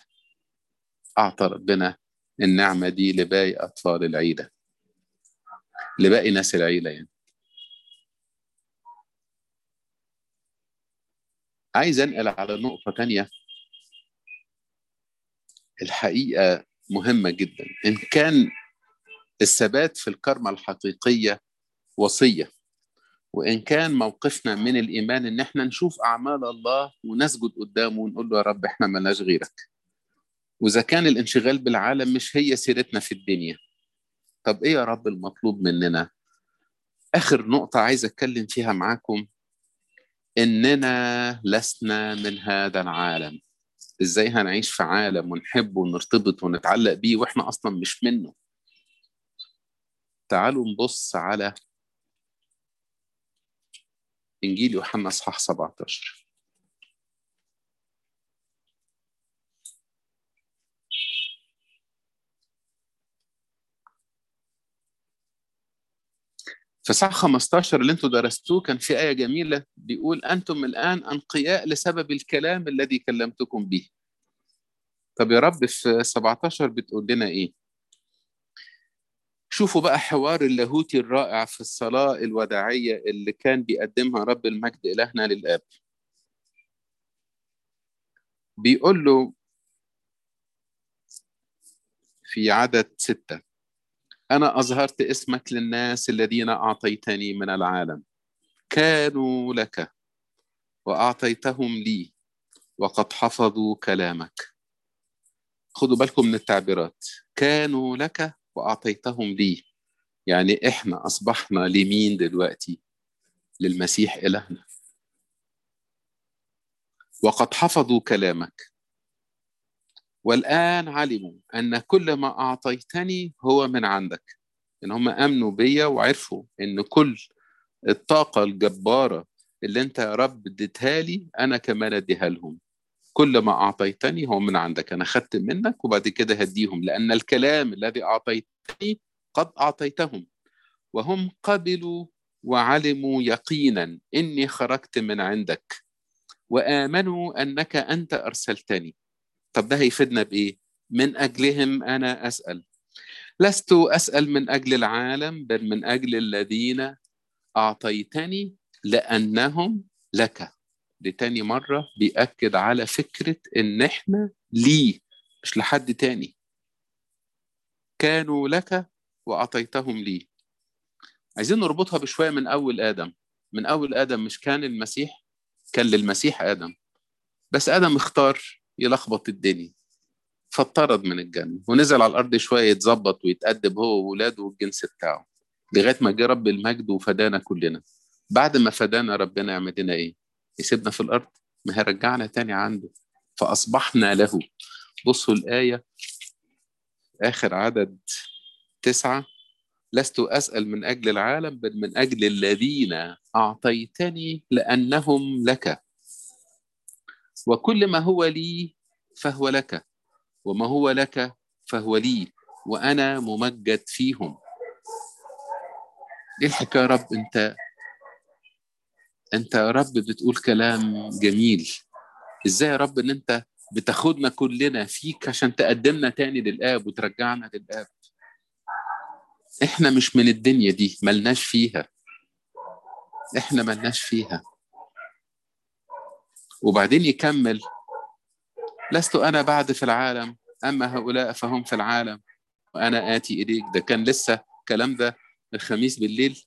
أعطى ربنا النعمة دي لباقي أطفال العيلة. لباقي ناس العيلة يعني. عايز أنقل على نقطة تانية. الحقيقة مهمة جدا. إن كان الثبات في الكرمة الحقيقية وصية وإن كان موقفنا من الإيمان إن إحنا نشوف أعمال الله ونسجد قدامه ونقول له يا رب إحنا ملناش غيرك. وإذا كان الانشغال بالعالم مش هي سيرتنا في الدنيا. طب إيه يا رب المطلوب مننا؟ آخر نقطة عايز أتكلم فيها معاكم. إننا لسنا من هذا العالم. إزاي هنعيش في عالم ونحبه ونرتبط ونتعلق بيه وإحنا أصلا مش منه. تعالوا نبص على إنجيل يوحنا إصحاح 17 في صح 15 اللي أنتوا درستوه كان في آية جميلة بيقول أنتم الآن أنقياء لسبب الكلام الذي كلمتكم به. طب يا رب في 17 بتقول لنا إيه؟ شوفوا بقى حوار اللاهوتي الرائع في الصلاة الوداعية اللي كان بيقدمها رب المجد إلهنا للآب. بيقول له في عدد ستة. أنا أظهرت اسمك للناس الذين أعطيتني من العالم. كانوا لك وأعطيتهم لي وقد حفظوا كلامك. خدوا بالكم من التعبيرات. كانوا لك وأعطيتهم لي. يعني إحنا أصبحنا لمين دلوقتي؟ للمسيح إلهنا. وقد حفظوا كلامك. والآن علموا أن كل ما أعطيتني هو من عندك. إن هم آمنوا بيا وعرفوا إن كل الطاقة الجبارة اللي أنت يا رب اديتها لي أنا كمان أديها لهم. كل ما أعطيتني هو من عندك. أنا خدت منك وبعد كده هديهم لأن الكلام الذي أعطيتني قد أعطيتهم. وهم قبلوا وعلموا يقينا إني خرجت من عندك. وآمنوا أنك أنت أرسلتني. طب ده هيفيدنا بإيه؟ من أجلهم أنا أسأل. لست أسأل من أجل العالم بل من أجل الذين أعطيتني لأنهم لك. لتاني مرة بيأكد على فكرة إن إحنا ليه مش لحد تاني. كانوا لك وأعطيتهم لي. عايزين نربطها بشوية من أول آدم. من أول آدم مش كان المسيح كان للمسيح آدم. بس آدم اختار. يلخبط الدنيا. فاطرد من الجنة ونزل على الأرض شوية يتظبط ويتأدب هو وولاده والجنس بتاعه لغاية ما جه رب المجد وفدانا كلنا. بعد ما فدانا ربنا يعمل لنا إيه؟ يسيبنا في الأرض ما هيرجعنا تاني عنده. فأصبحنا له. بصوا الآية آخر عدد تسعة. لست أسأل من أجل العالم بل من أجل الذين أعطيتني لأنهم لك. وكل ما هو لي فهو لك وما هو لك فهو لي وأنا ممجد فيهم. إيه الحكاية يا رب أنت أنت يا رب بتقول كلام جميل. إزاي يا رب إن أنت بتاخدنا كلنا فيك عشان تقدمنا تاني للآب وترجعنا للآب؟ إحنا مش من الدنيا دي ملناش فيها. إحنا ملناش فيها. وبعدين يكمل. لست أنا بعد في العالم أما هؤلاء فهم في العالم. وأنا آتي إليك. ده كان لسه الكلام ده الخميس بالليل.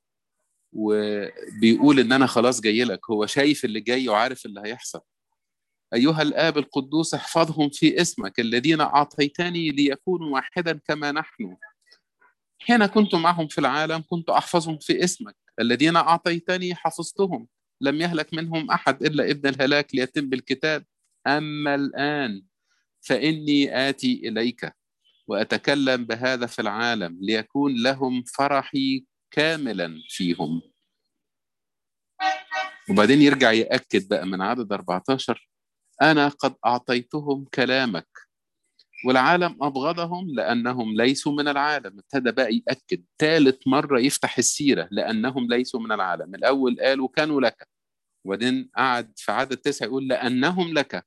وبيقول إن أنا خلاص جاي لك. هو شايف اللي جاي وعارف اللي هيحصل. أيها الآب القدوس احفظهم في اسمك الذين أعطيتني ليكونوا واحدا كما نحن. حين كنت معهم في العالم كنت أحفظهم في اسمك الذين أعطيتني حفظتهم. لم يهلك منهم أحد إلا ابن الهلاك ليتم بالكتاب. أما الآن فإني آتي إليك وأتكلم بهذا في العالم ليكون لهم فرحي كاملا فيهم. وبعدين يرجع يأكد بقى من عدد 14 أنا قد أعطيتهم كلامك والعالم أبغضهم لأنهم ليسوا من العالم. ابتدى بقى يأكد. ثالث مرة يفتح السيرة لأنهم ليسوا من العالم. الأول قالوا كانوا لك. وبعدين قعد في عدد تسعة يقول لأنهم لك.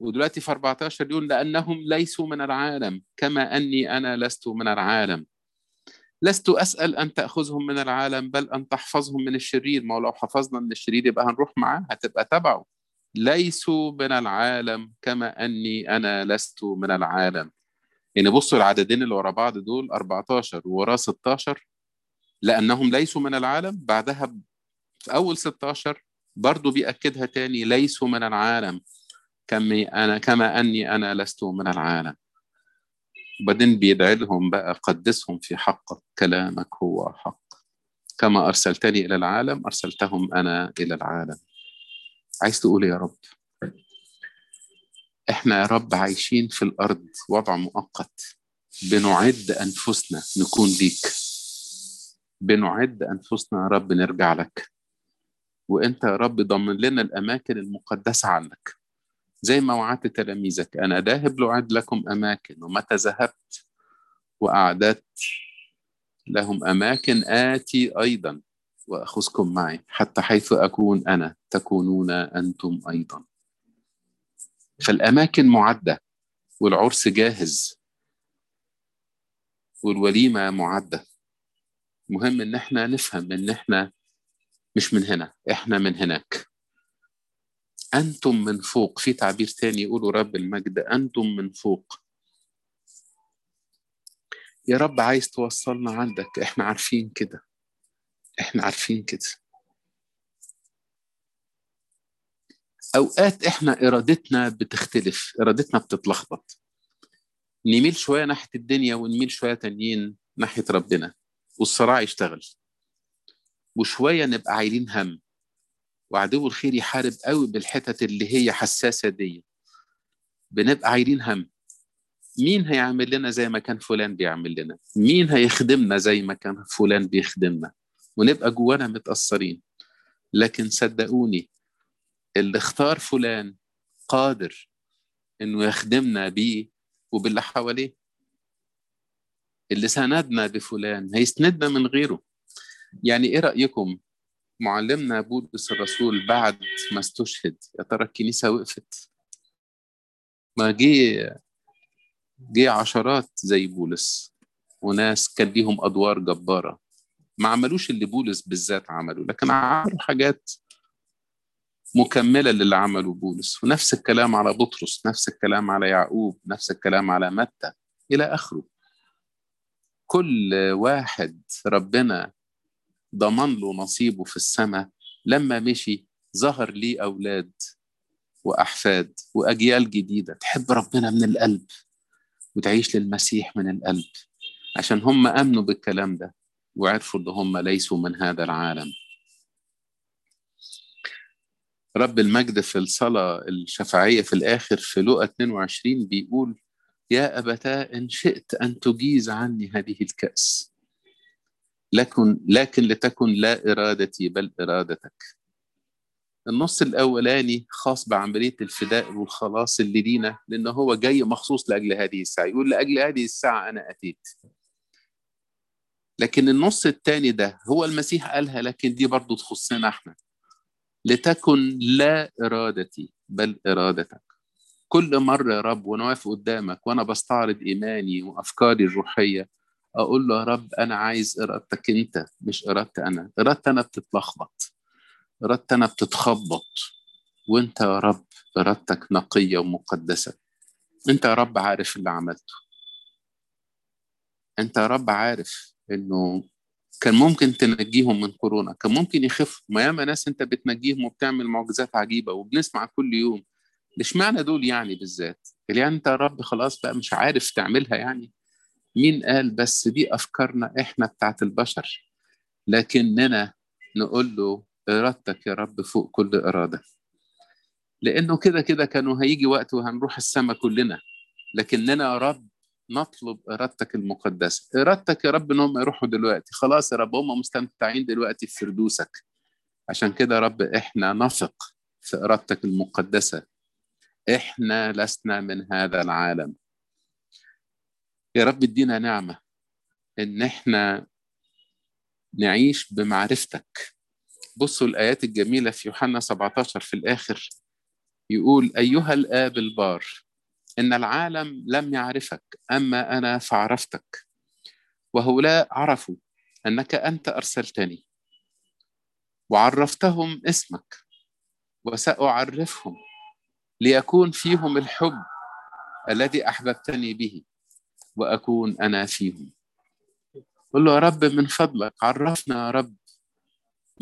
ودلوقتي في 14 يقول لأنهم ليسوا من العالم كما أني أنا لست من العالم. لست أسأل أن تأخذهم من العالم بل أن تحفظهم من الشرير. ما لو حفظنا من الشرير يبقى هنروح معاه هتبقى تبعه. ليسوا من العالم كما أني أنا لست من العالم. يعني بصوا العددين اللي ورا بعض دول 14 ووراه 16 لأنهم ليسوا من العالم. بعدها في أول 16 برضو بيأكدها تاني ليسوا من العالم كما أنا كما أني أنا لست من العالم. وبعدين بيدعي لهم بقى قدسهم في حقك كلامك هو حق. كما أرسلتني إلى العالم أرسلتهم أنا إلى العالم. عايز تقول يا رب؟ إحنا يا رب عايشين في الأرض وضع مؤقت. بنعد أنفسنا نكون ليك. بنعد أنفسنا يا رب نرجع لك. وانت يا رب ضمن لنا الأماكن المقدسة عنك زي ما وعدت تلاميذك. أنا ذاهب لأعد لكم أماكن ومتى ذهبت واعددت لهم أماكن آتي أيضا وأخذكم معي حتى حيث أكون أنا تكونون أنتم أيضا. فالأماكن معدة والعرس جاهز والوليمة معدة. مهم إن إحنا نفهم إن إحنا مش من هنا إحنا من هناك. أنتم من فوق. في تعبير تاني يقولوا رب المجد أنتم من فوق. يا رب عايز توصلنا عندك. إحنا عارفين كده. إحنا عارفين كده. أوقات إحنا إرادتنا بتختلف إرادتنا بتتلخبط. نميل شوية ناحية الدنيا ونميل شوية تانيين ناحية ربنا والصراع يشتغل. وشوية نبقى عايلين هم. وعدو الخير يحارب قوي بالحتت اللي هي حساسة دي. بنبقى عايلين هم. مين هيعمل لنا زي ما كان فلان بيعمل لنا؟ مين هيخدمنا زي ما كان فلان بيخدمنا؟ ونبقى جوانا متأثرين. لكن صدقوني اللي اختار فلان قادر إنه يخدمنا بيه وباللي حواليه. اللي ساندنا بفلان هيسندنا من غيره. يعني إيه رأيكم؟ معلمنا بولس الرسول بعد ما استشهد يا ترى الكنيسة وقفت؟ ما جه جه عشرات زي بولس وناس كان ليهم أدوار جبارة. ما عملوش اللي بولس بالذات عمله لكن عملوا حاجات مكملة للي عمله بولس. ونفس الكلام على بطرس نفس الكلام على يعقوب نفس الكلام على متى إلى آخره. كل واحد ربنا ضمن له نصيبه في السماء لما مشي ظهر ليه أولاد وأحفاد وأجيال جديدة. تحب ربنا من القلب وتعيش للمسيح من القلب عشان هم أمنوا بالكلام ده وعرفوا إن هم ليسوا من هذا العالم. رب المجد في الصلاة الشفاعية في الآخر في لقى 22 بيقول يا أبتاه إن شئت أن تجيز عني هذه الكأس. لكن لكن لتكن لا إرادتي بل إرادتك. النص الأولاني خاص بعملية الفداء والخلاص اللي لينا لأنه هو جاي مخصوص لأجل هذه الساعة. يقول لأجل هذه الساعة أنا أتيت. لكن النص الثاني ده هو المسيح قالها لكن دي برضو تخصنا إحنا. لتكن لا إرادتي بل إرادتك. كل مرة يا رب وأنا واقف قدامك وأنا بستعرض إيماني وأفكاري الروحية أقول له يا رب أنا عايز إرادتك أنت مش إرادتي أنا. إرادتي أنا بتتلخبط. إرادتي أنا بتتخبط. وأنت يا رب إرادتك نقية ومقدسة. أنت يا رب عارف اللي عملته. أنت يا رب عارف إنه كان ممكن تنجيهم من كورونا. كان ممكن يخفوا. ما ياما ناس أنت بتنجيهم وبتعمل معجزات عجيبة وبنسمع كل يوم. ليش معنى دول يعني بالذات؟ اللي أنت يا رب خلاص بقى مش عارف تعملها يعني. مين قال بس دي أفكارنا إحنا بتاعت البشر؟ لكننا نقول له إرادتك يا رب فوق كل إرادة. لأنه كده كده كانوا هيجي وقت وهنروح السما كلنا لكننا يا رب نطلب إرادتك المقدسة. إرادتك يا رب إن هم يروحوا دلوقتي. خلاص يا رب هم مستمتعين دلوقتي في فردوسك. عشان كده يا رب إحنا نثق في إرادتك المقدسة. إحنا لسنا من هذا العالم. يا رب ادينا نعمة إن إحنا نعيش بمعرفتك. بصوا الآيات الجميلة في يوحنا 17 في الآخر يقول أيها الآب البار إن العالم لم يعرفك أما أنا فعرفتك. وهؤلاء عرفوا أنك أنت أرسلتني وعرفتهم اسمك وسأعرفهم ليكون فيهم الحب الذي أحببتني به. وأكون أنا فيهم. قل له يا رب من فضلك عرفنا يا رب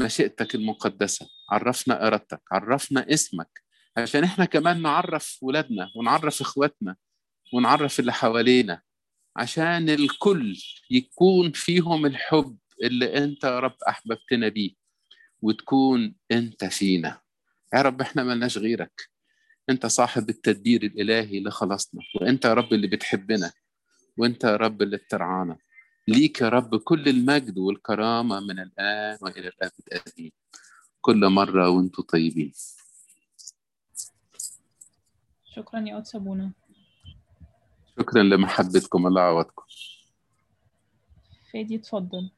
مشيئتك المقدسة عرفنا إرادتك عرفنا اسمك عشان إحنا كمان نعرف ولادنا ونعرف إخواتنا ونعرف اللي حوالينا عشان الكل يكون فيهم الحب اللي أنت يا رب أحببتنا بيه وتكون أنت فينا. يا رب إحنا ملناش غيرك. أنت صاحب التدبير الإلهي لخلاصنا وأنت يا رب اللي بتحبنا. وانت يا رب اللي بترعانا ليك يا رب كل المجد والكرامة من الآن وإلى الأبد آمين. كل مرة وأنتم طيبين. شكرا يا قدس أبونا شكرا لمحبتكم الله يعوضكم فادي اتفضل.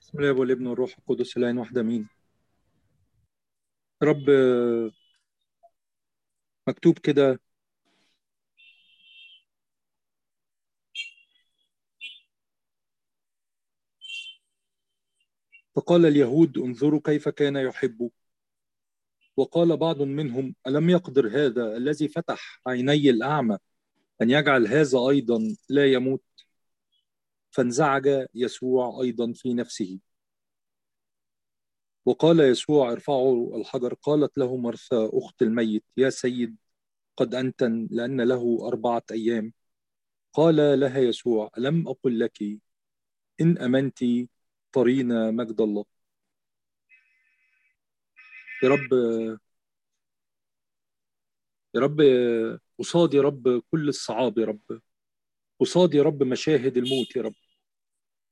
بسم الله والابن والروح القدس الآن واحد أمين. رب مكتوب كده. فقال اليهود انظروا كيف كان يحب. وقال بعض منهم ألم يقدر هذا الذي فتح عيني الأعمى أن يجعل هذا أيضا لا يموت؟ فانزعج يسوع أيضا في نفسه. وقال يسوع ارفعوا الحجر قالت له مرثا أخت الميت يا سيد قد أنتن لأن له أربعة أيام. قال لها يسوع لم أقل لك إن أمنت طرينا مجد الله؟ يا رب يا رب قصاد يا رب كل الصعاب يا رب. قصاد يا رب مشاهد الموت يا رب.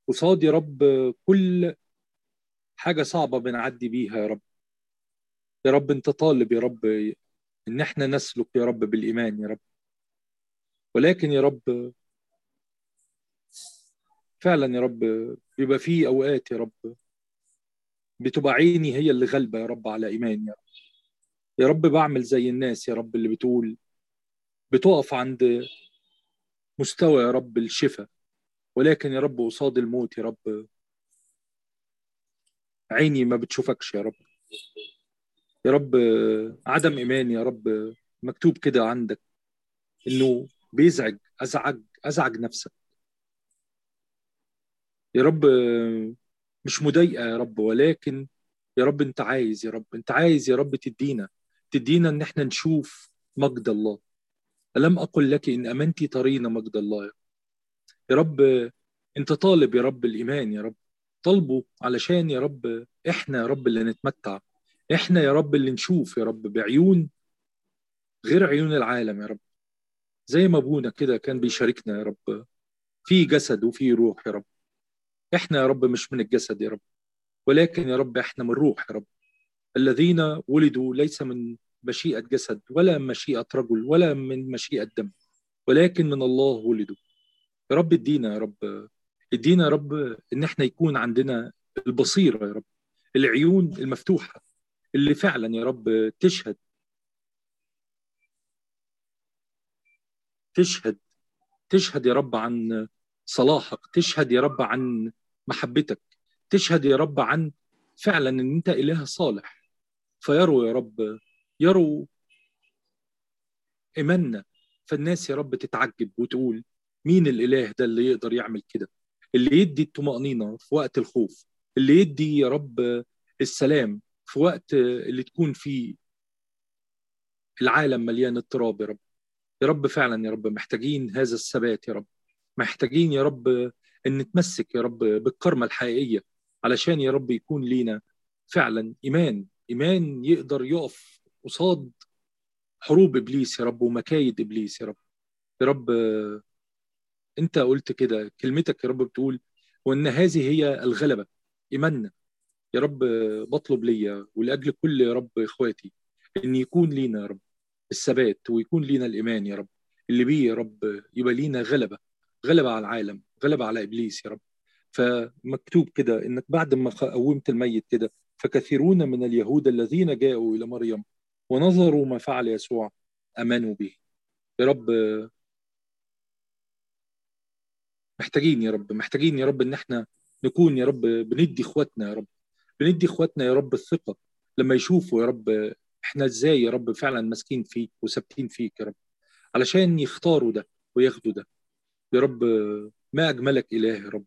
قصاد يا رب كل حاجة صعبة بنعدي بيها يا رب يا رب انت طالب يا رب ان إحنا نسلك يا رب بالايمان يا رب ولكن يا رب فعلا يا رب بيبقى في اوقات يا رب بتبقى عيني هي اللي غالبه يا رب على ايمان يا رب يا رب بعمل زي الناس يا رب اللي بتقول بتقف عند مستوى يا رب الشفاء ولكن يا رب قصاد الموت يا رب عيني ما بتشوفكش يا رب. يا رب عدم إيمان يا رب مكتوب كده عندك إنه بيزعج أزعج أزعج نفسك. يا رب مش مضايقة يا رب ولكن يا رب أنت عايز يا رب أنت عايز يا رب تدينا تدينا إن إحنا نشوف مجد الله. ألم أقل لك إن أمنتي ترين مجد الله يا رب أنت طالب يا رب الإيمان يا رب. طالبه علشان يا رب إحنا يا رب اللي نتمتع. إحنا يا رب اللي نشوف يا رب بعيون غير عيون العالم يا رب. زي ما أبونا كده كان بيشاركنا يا رب. في جسد وفي روح يا رب. إحنا يا رب مش من الجسد يا رب. ولكن يا رب إحنا من الروح يا رب. الذين ولدوا ليس من مشيئة جسد ولا مشيئة رجل ولا من مشيئة دم. ولكن من الله ولدوا. يا رب ادينا يا رب ادينا يا رب ان إحنا يكون عندنا البصيرة يا رب العيون المفتوحة اللي فعلا يا رب تشهد. تشهد تشهد يا رب عن صلاحك تشهد يا رب عن محبتك تشهد يا رب عن فعلا إن أنت إله صالح. فيروا يا رب يروا إيماننا. فالناس يا رب تتعجب وتقول مين الإله ده اللي يقدر يعمل كده؟ اللي يدي الطمأنينة في وقت الخوف اللي يدي يا رب السلام في وقت اللي تكون فيه العالم مليان اضطراب يا رب. يا رب فعلا يا رب محتاجين هذا الثبات يا رب. محتاجين يا رب إن نتمسك يا رب بالكرمة الحقيقية علشان يا رب يكون لينا فعلا إيمان. إيمان يقدر يقف قصاد حروب إبليس يا رب ومكايد إبليس يا رب. يا رب انت قلت كده كلمتك يا رب بتقول وإن هذه هي الغلبة. ايماننا يا رب بطلب ليا ولأجل كل يا رب إخواتي إن يكون لينا يا رب الثبات ويكون لينا الإيمان يا رب. اللي بيه يا رب يبقى لينا غلبة غلبة على العالم غلبة على إبليس يا رب. فمكتوب كده إنك بعد ما قومت الميت كده فكثيرون من اليهود الذين جاءوا إلى مريم ونظروا ما فعل يسوع آمنوا به. يا رب محتاجين يا رب محتاجين يا رب إن إحنا نكون يا رب بندي إخواتنا يا رب بندي إخواتنا يا رب الثقة لما يشوفوا يا رب إحنا إزاي يا رب فعلا ماسكين فيك وثابتين فيك يا رب علشان يختاروا ده وياخدوا ده. يا رب ما أجملك إله يا رب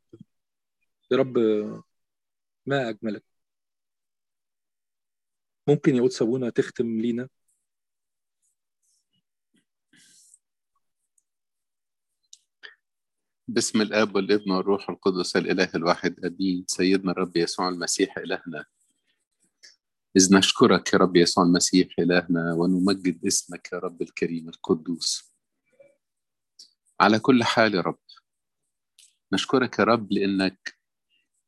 يا رب ما أجملك. ممكن يا قدس ابونا تختم لينا؟ باسم الآب والابن والروح القدس الإله الواحد آمين. سيدنا الرب يسوع المسيح إلهنا. إذ نشكرك يا رب يسوع المسيح إلهنا ونمجد اسمك يا رب الكريم القدوس. على كل حال يا رب نشكرك يا رب لأنك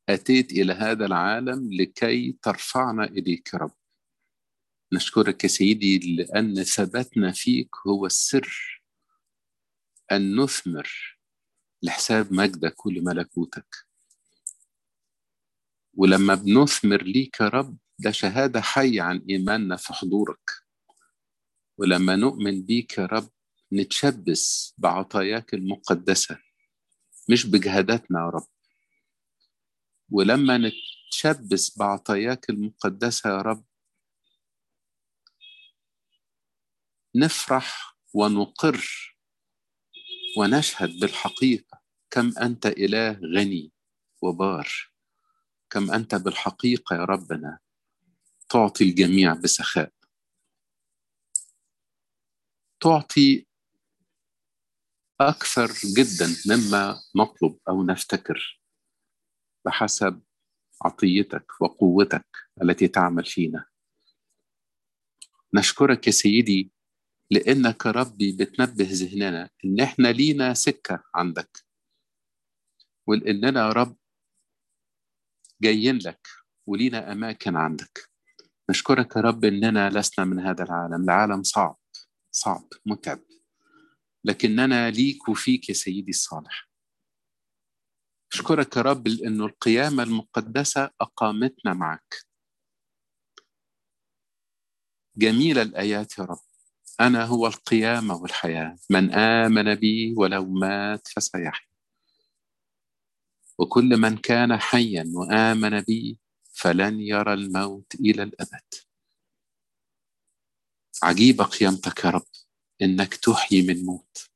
أتيت إلى هذا العالم لكي ترفعنا إليك يا رب. نشكرك يا سيدي لأن ثباتنا فيك هو السر أن نثمر لحساب مجدك ولملكوتك ولما بنثمر ليك يا رب ده شهادة حية عن إيماننا في حضورك. ولما نؤمن بيك يا رب نتشبث بعطاياك المقدسة مش بجهاداتنا يا رب. ولما نتشبث بعطاياك المقدسة يا رب نفرح ونقر ونشهد بالحقيقة. كم أنت إله غني وبار كم أنت بالحقيقة يا ربنا تعطي الجميع بسخاء. تعطي أكثر جدا مما نطلب أو نفتكر بحسب عطيتك وقوتك التي تعمل فينا. نشكرك يا سيدي لأنك ربي بتنبه ذهننا إن إحنا لينا سكة عندك. ولاننا يا رب جايين لك ولينا أماكن عندك. نشكرك يا رب اننا لسنا من هذا العالم. العالم صعب صعب متعب. لكننا ليك وفيك يا سيدي الصالح. أشكرك يا رب لأنه القيامة المقدسة أقامتنا معك. جميلة الآيات يا رب. أنا هو القيامة والحياة. من آمن بي ولو مات فسيحيا. وكل من كان حيا وآمن بي فلن يرى الموت إلى الأبد. عجيبة قيامتك يا رب إنك تحيي من موت.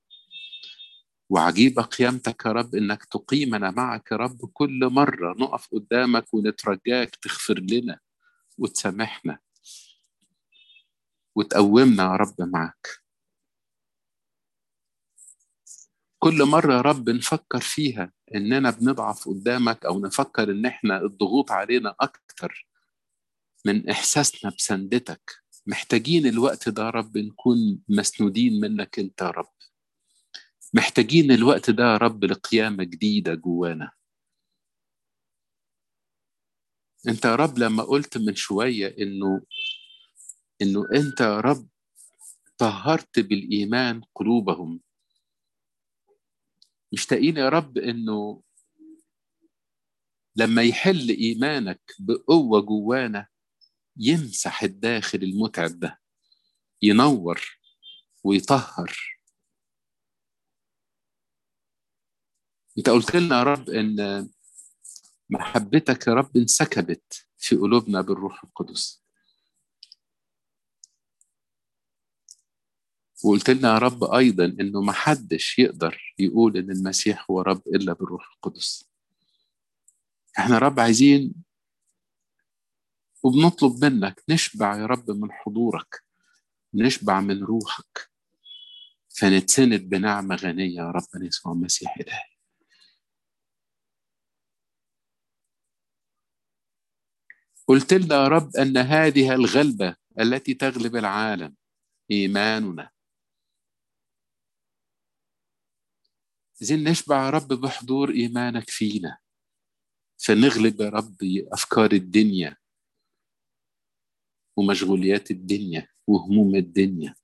وعجيبة قيامتك يا رب إنك تقيمنا معك يا رب كل مرة نقف قدامك ونترجاك تغفر لنا وتسامحنا وتقومنا يا رب معك. كل مرة يا رب نفكر فيها إننا بنضعف قدامك أو نفكر إن إحنا الضغوط علينا أكتر من إحساسنا بسندتك. محتاجين الوقت ده يا رب نكون مسنودين منك أنت يا رب. محتاجين الوقت ده يا رب لقيامة جديدة جوانا. أنت يا رب لما قلت من شوية إنه إنه أنت يا رب طهرت بالإيمان قلوبهم. مشتاقين يا رب إنه لما يحل إيمانك بقوة جوانا يمسح الداخل المتعب ده ينور ويطهر. أنت قلت لنا يا رب إن محبتك يا رب انسكبت في قلوبنا بالروح القدس. وقلت لنا يا رب أيضا إنه ما حدش يقدر يقول إن المسيح هو رب إلا بالروح القدس. إحنا رب عايزين وبنطلب منك نشبع يا رب من حضورك نشبع من روحك. فنتسند بنعمة غنية يا رب يسوع المسيح إلهي. قلت لنا يا رب أن هذه الغلبة التي تغلب العالم إيماننا عايزين نشبع يا رب بحضور إيمانك فينا؟ فنغلب يا رب أفكار الدنيا ومشغوليات الدنيا وهموم الدنيا.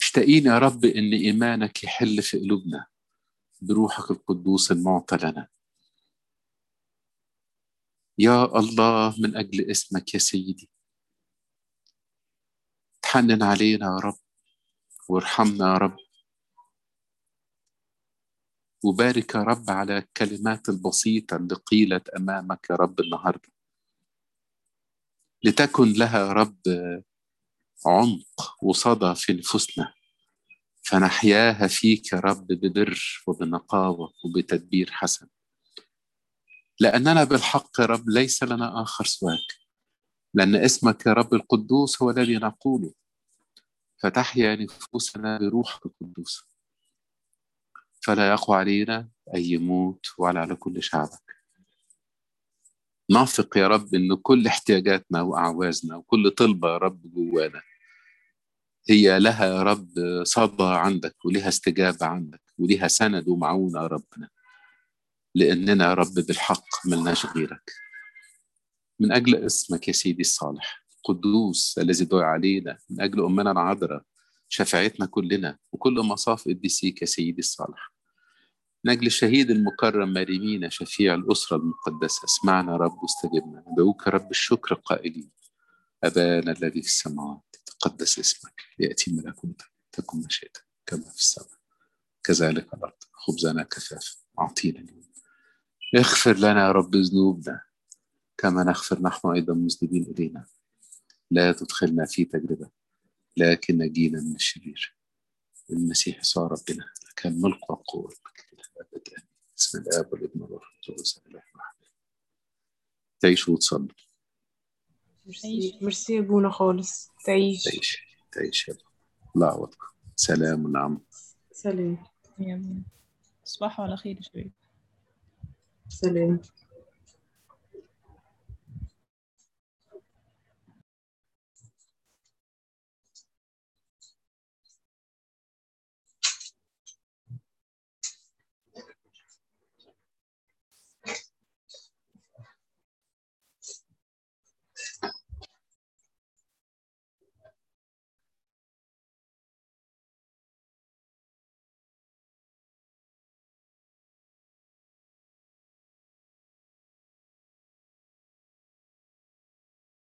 مشتاقين يا رب إن إيمانك يحل في قلوبنا بروحك القدوس المعطى لنا. يا الله من أجل اسمك يا سيدي. تحنن علينا يا رب وارحمنا يا رب. وبارك يا رب على الكلمات البسيطة اللي قيلت أمامك يا رب النهاردة. لتكن لها يا رب عمق وصدى في نفوسنا فنحياها فيك يا رب ببر وبنقاوة وبتدبير حسن. لأننا بالحق يا رب ليس لنا آخر سواك. لأن اسمك يا رب القدوس هو الذي نقوله. فتحيا نفوسنا بروحك القدوس. فلا يقوى علينا أي موت ولا على كل شعبك. نثق يا رب إن كل احتياجاتنا وأعوازنا وكل طلبة يا رب جوانا هي لها يا رب صدى عندك ولها استجابة عندك ولها سند ومعونة يا ربنا. لأننا يا رب بالحق ملناش غيرك. من أجل اسمك يا سيدي الصالح. قدوس الذي دعا علينا من أجل أمنا العذراء شفاعتنا كلنا وكل مصاف قديسيك يا سيدي الصالح. من أجل الشهيد المكرم مريمين شفيع الأسرة المقدسة. اسمعنا رب واستجبنا. ندعوك رب الشكر قائلين. أبانا الذي في السماوات تقدس اسمك يأتي ملكوتك تكن مشيئتك كما في السماء. كذلك الأرض خبزنا كفاف أعطينا اليوم. اغفر لنا يا رب ذنوبنا كما نغفر نحن أيضا مذنبين إلينا. لا تدخلنا في تجربة لكن نجينا من الشرير. المسيح يسوع ربنا لك الملك والقوة الأبد آمين بسم الآب والابن والروح القدس الإله الواحد تعيشوا وتصلوا. ميرسي ميرسي يا بونا خالص. تعيش. تعيش. تعيش يا الله يعوضكم سلام ونعم. سلام. يا تصبحوا على خير يا شباب. سلام.